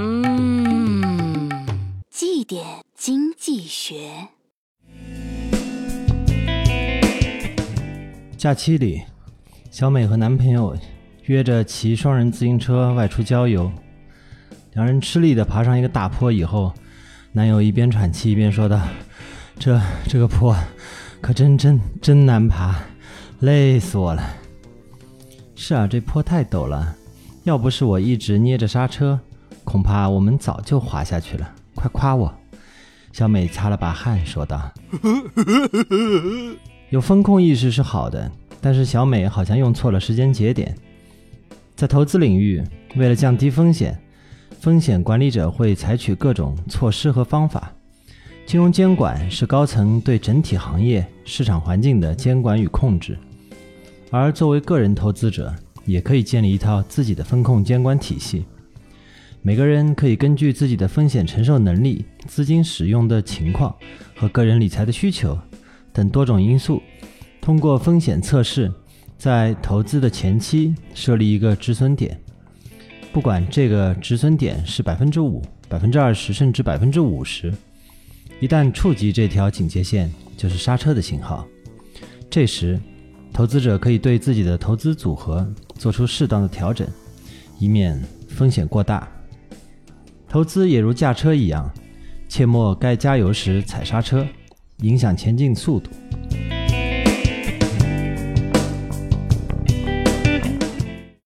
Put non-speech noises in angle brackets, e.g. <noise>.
嗯，绩点经济学。假期里，小美和男朋友约着骑双人自行车外出郊游。两人吃力地爬上一个大坡以后，男友一边喘气一边说道：“这这个坡可真真真难爬，累死我了。”是啊，这坡太陡了，要不是我一直捏着刹车。恐怕我们早就滑下去了，快夸我！小美擦了把汗说道：“ <laughs> 有风控意识是好的，但是小美好像用错了时间节点。在投资领域，为了降低风险，风险管理者会采取各种措施和方法。金融监管是高层对整体行业市场环境的监管与控制，而作为个人投资者，也可以建立一套自己的风控监管体系。”每个人可以根据自己的风险承受能力、资金使用的情况和个人理财的需求等多种因素，通过风险测试，在投资的前期设立一个止损点。不管这个止损点是百分之五、百分之二十，甚至百分之五十，一旦触及这条警戒线，就是刹车的信号。这时，投资者可以对自己的投资组合做出适当的调整，以免风险过大。投资也如驾车一样，切莫该加油时踩刹车，影响前进速度。